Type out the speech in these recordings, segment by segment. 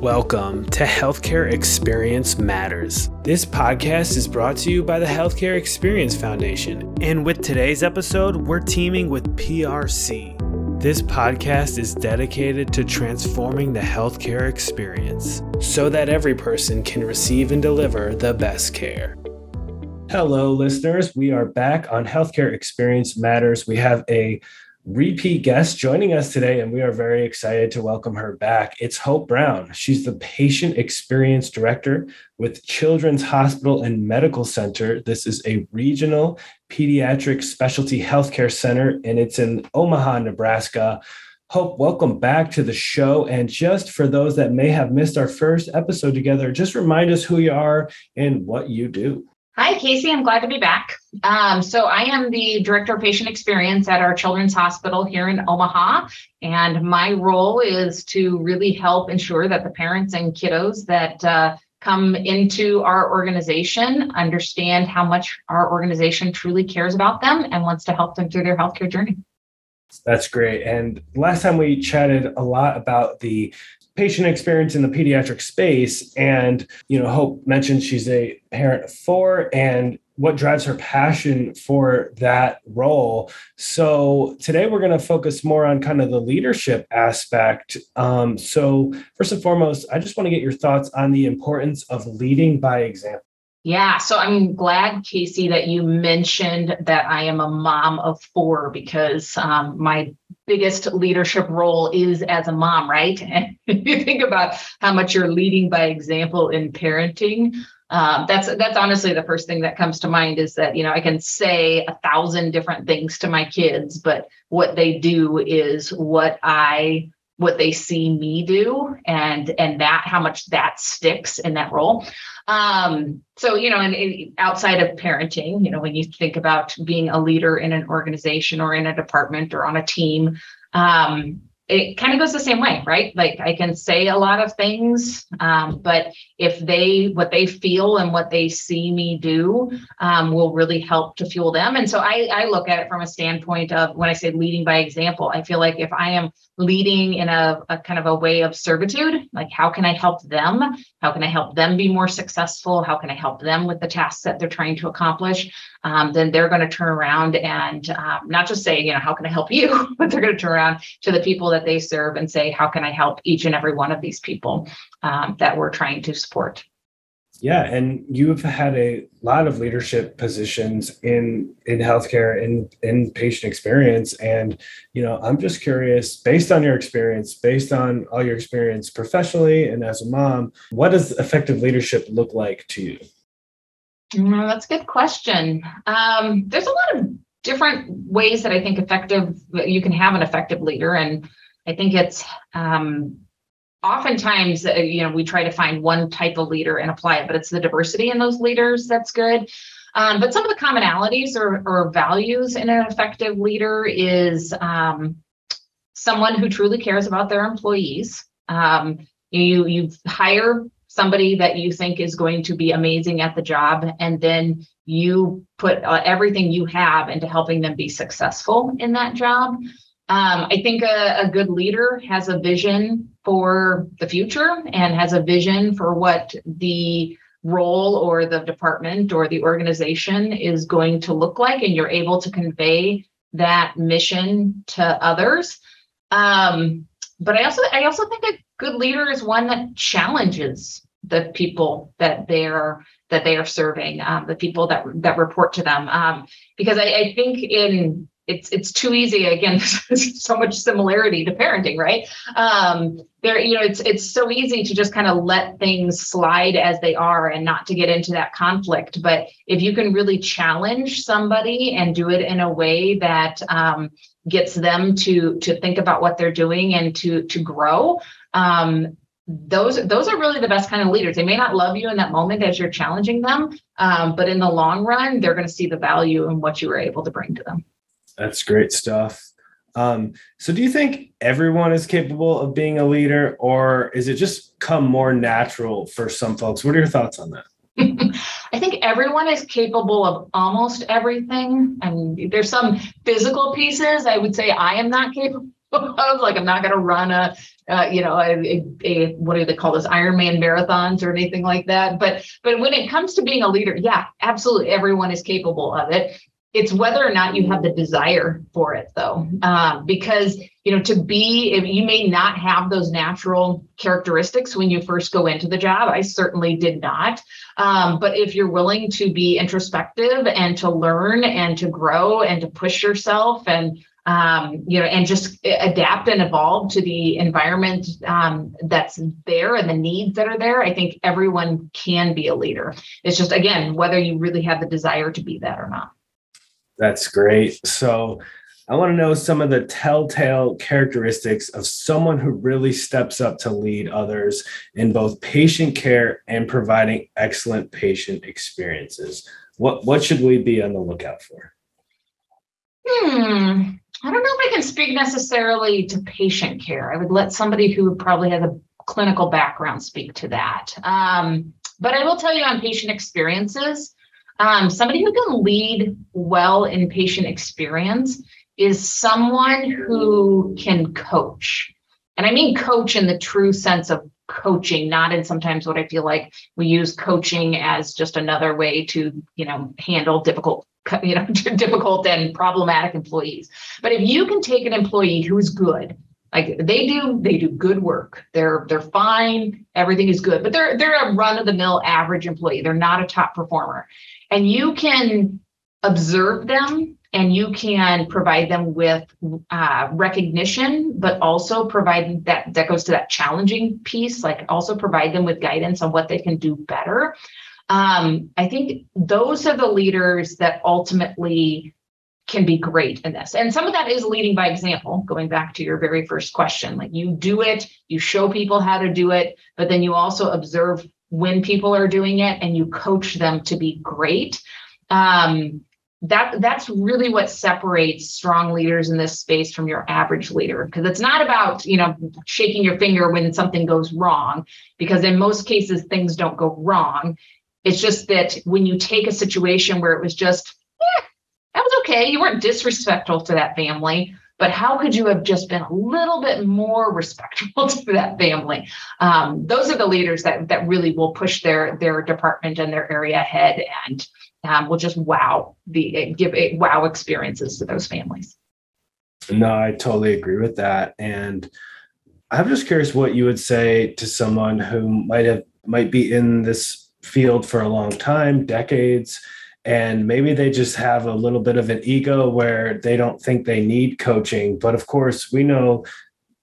Welcome to Healthcare Experience Matters. This podcast is brought to you by the Healthcare Experience Foundation. And with today's episode, we're teaming with PRC. This podcast is dedicated to transforming the healthcare experience so that every person can receive and deliver the best care. Hello, listeners. We are back on Healthcare Experience Matters. We have a repeat guest joining us today, and we are very excited to welcome her back. It's Hope Brown. She's the Patient Experience Director with Children's Hospital and Medical Center. This is a regional pediatric specialty healthcare center, and it's in Omaha, Nebraska. Hope, welcome back to the show. And just for those that may have missed our first episode together, just remind us who you are and what you do. Hi, Casey. I'm glad to be back. Um, so, I am the Director of Patient Experience at our Children's Hospital here in Omaha. And my role is to really help ensure that the parents and kiddos that uh, come into our organization understand how much our organization truly cares about them and wants to help them through their healthcare journey. That's great. And last time we chatted a lot about the patient experience in the pediatric space and you know hope mentioned she's a parent of four and what drives her passion for that role. So today we're going to focus more on kind of the leadership aspect. Um, so first and foremost i just want to get your thoughts on the importance of leading by example. Yeah, so I'm glad, Casey, that you mentioned that I am a mom of four because um, my biggest leadership role is as a mom, right? And if you think about how much you're leading by example in parenting. Um, that's that's honestly the first thing that comes to mind is that you know I can say a thousand different things to my kids, but what they do is what I what they see me do and and that how much that sticks in that role. Um so you know and, and, outside of parenting you know when you think about being a leader in an organization or in a department or on a team um it kind of goes the same way, right? Like I can say a lot of things, um, but if they, what they feel and what they see me do um, will really help to fuel them. And so I, I look at it from a standpoint of when I say leading by example, I feel like if I am leading in a, a kind of a way of servitude, like how can I help them? How can I help them be more successful? How can I help them with the tasks that they're trying to accomplish? Um, then they're going to turn around and um, not just say, you know, how can I help you? but they're going to turn around to the people that they serve and say, how can I help each and every one of these people um, that we're trying to support? Yeah, and you've had a lot of leadership positions in in healthcare and in, in patient experience. And you know, I'm just curious, based on your experience, based on all your experience professionally and as a mom, what does effective leadership look like to you? Mm, that's a good question. Um, there's a lot of different ways that I think effective you can have an effective leader, and I think it's um, oftentimes uh, you know we try to find one type of leader and apply it, but it's the diversity in those leaders that's good. Um, but some of the commonalities or, or, values in an effective leader is um, someone who truly cares about their employees. Um, you you hire somebody that you think is going to be amazing at the job and then you put uh, everything you have into helping them be successful in that job um, i think a, a, good leader has a vision for the future and has a vision for what the role or the department or the organization is going to look like and you're able to convey that mission to others um, but i also i also think a good leader is one that challenges the people that they're that they are serving, um, the people that that report to them. Um, because I, I, think in it's it's too easy. Again, so much similarity to parenting, right? Um, there, you know, it's it's so easy to just kind of let things slide as they are and not to get into that conflict. But if you can really challenge somebody and do it in a way that um, gets them to to think about what they're doing and to to grow um, those those are really the best kind of leaders they may not love you in that moment as you're challenging them um, but in the long run they're going to see the value in what you were able to bring to them that's great stuff um, so do you think everyone is capable of being a leader or is it just come more natural for some folks what are your thoughts on that I think everyone is capable of almost everything. And there's some physical pieces I would say I am not capable of. Like I'm not going to run a uh, you know, a, a, a, what do they call this Ironman marathons or anything like that. But but when it comes to being a leader, yeah, absolutely, everyone is capable of it. It's whether or not you have the desire for it, though, um, because you know to be you may not have those natural characteristics when you first go into the job. I certainly did not, um, but if you're willing to be introspective and to learn and to grow and to push yourself and um, you know, and just adapt and evolve to the environment um, that's there and the needs that are there. I think everyone can be a leader. It's just, again, whether you really have the desire to be that or not. That's great. So, I want to know some of the telltale characteristics of someone who really steps up to lead others in both patient care and providing excellent patient experiences. What what should we be on the lookout for? Hmm. I don't know if I can speak necessarily to patient care. I would let somebody who probably has a clinical background speak to that. Um, but I will tell you on patient experiences, um, somebody who can lead well in patient experience is someone who can coach. And I mean coach in the true sense of coaching, not in sometimes what I feel like we use coaching as just another way to, you know, handle difficult you know difficult and problematic employees but if you can take an employee who's good like they do they do good work. They're they're fine. Everything is good. But they're they're a run of the mill average employee. They're not a top performer. And you can observe them and you can provide them with uh, recognition but also provide that that goes to that challenging piece like also provide them with guidance on what they can do better. Um, I think those are the leaders that ultimately can be great in this. And some of that is leading by example, going back to your very first question. Like you do it, you show people how to do it, but then you also observe when people are doing it and you coach them to be great. Um, that that's really what separates strong leaders in this space from your average leader because it's not about you know shaking your finger when something goes wrong because in most cases things don't go wrong it's just that when you take a situation where it was just, eh, okay, you weren't disrespectful to that family, but how could you have just been a little bit more respectful to that family? Um, those are the leaders that that really will push their their department and their area ahead and um, will just wow the give it wow experiences to those families. No, I totally agree with that, and I'm just curious what you would say to someone who might have might be in this field for a long time, decades, and maybe they just have a little bit of an ego where they don't think they need coaching. But of course, we know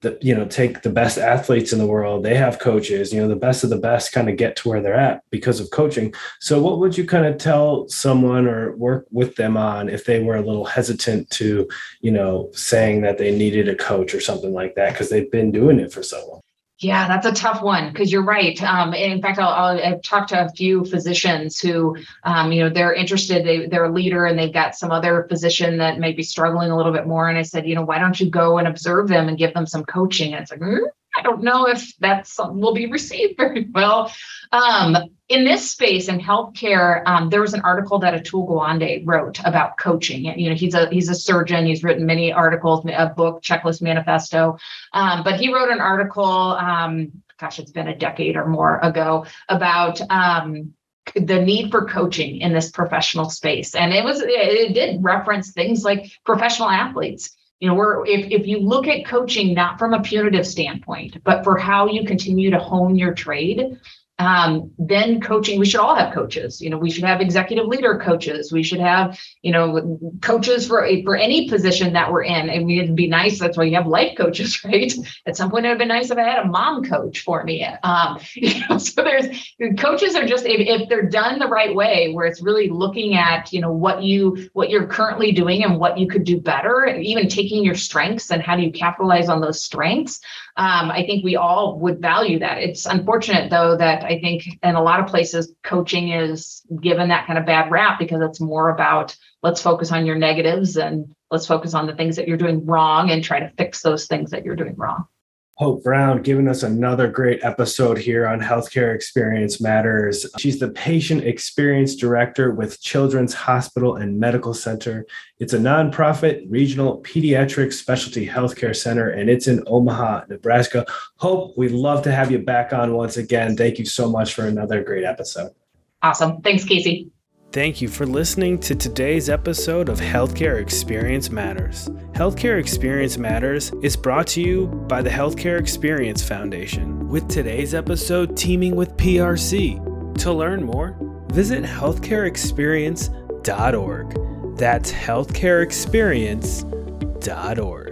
that you know take the best athletes in the world. They have coaches you know the best of the best kind of get to where they're at because of coaching. So what would you kind of tell someone or work with them on if they were a little hesitant to you know saying that they needed a coach or something like that because they've been doing it for so long yeah, that's a tough one because you're right. Um, in fact, I'll, I'll, I've talked to a few physicians who, um, you know, they're interested. They, they're a leader and they've got some other physician that may be struggling a little bit more. And I said, you know, why don't you go and observe them and give them some coaching? And it's like, mm, I don't know if that will be received very well. Um, in this space in healthcare, um, there was an article that Atul Gawande wrote about coaching. You know, he's a he's a surgeon. He's written many articles, a book, Checklist Manifesto. Um, but he wrote an article. Um, gosh, it's been a decade or more ago about um, the need for coaching in this professional space, and it was it did reference things like professional athletes you know we're if, if you look at coaching not from a punitive standpoint but for how you continue to hone your trade um, then coaching we should all have coaches. You know we should have executive leader coaches. We should have you know coaches for for any position that we're in. And it'd be nice. That's why you have life coaches right? At some point it would been nice if i had a mom coach for me. Um, you know so there's coaches are just if, if they're done the right way where it's really looking at you know what you what you're currently doing and what you could do better even taking your strengths and how do you capitalize on those strengths um, I think we all would value that. It's unfortunate though that I think in a lot of places coaching is given that kind of bad rap because it's more about let's focus on your negatives and let's focus on the things that you're doing wrong and try to fix those things that you're doing wrong. Hope Brown giving us another great episode here on Healthcare Experience Matters. She's the Patient Experience Director with Children's Hospital and Medical Center. It's a nonprofit regional pediatric specialty healthcare center, and it's in Omaha, Nebraska. Hope, we'd love to have you back on once again. Thank you so much for another great episode. Awesome. Thanks, Casey. Thank you for listening to today's episode of Healthcare Experience Matters. Healthcare Experience Matters is brought to you by the Healthcare Experience Foundation, with today's episode teaming with PRC. To learn more, visit healthcareexperience.org. That's healthcareexperience.org.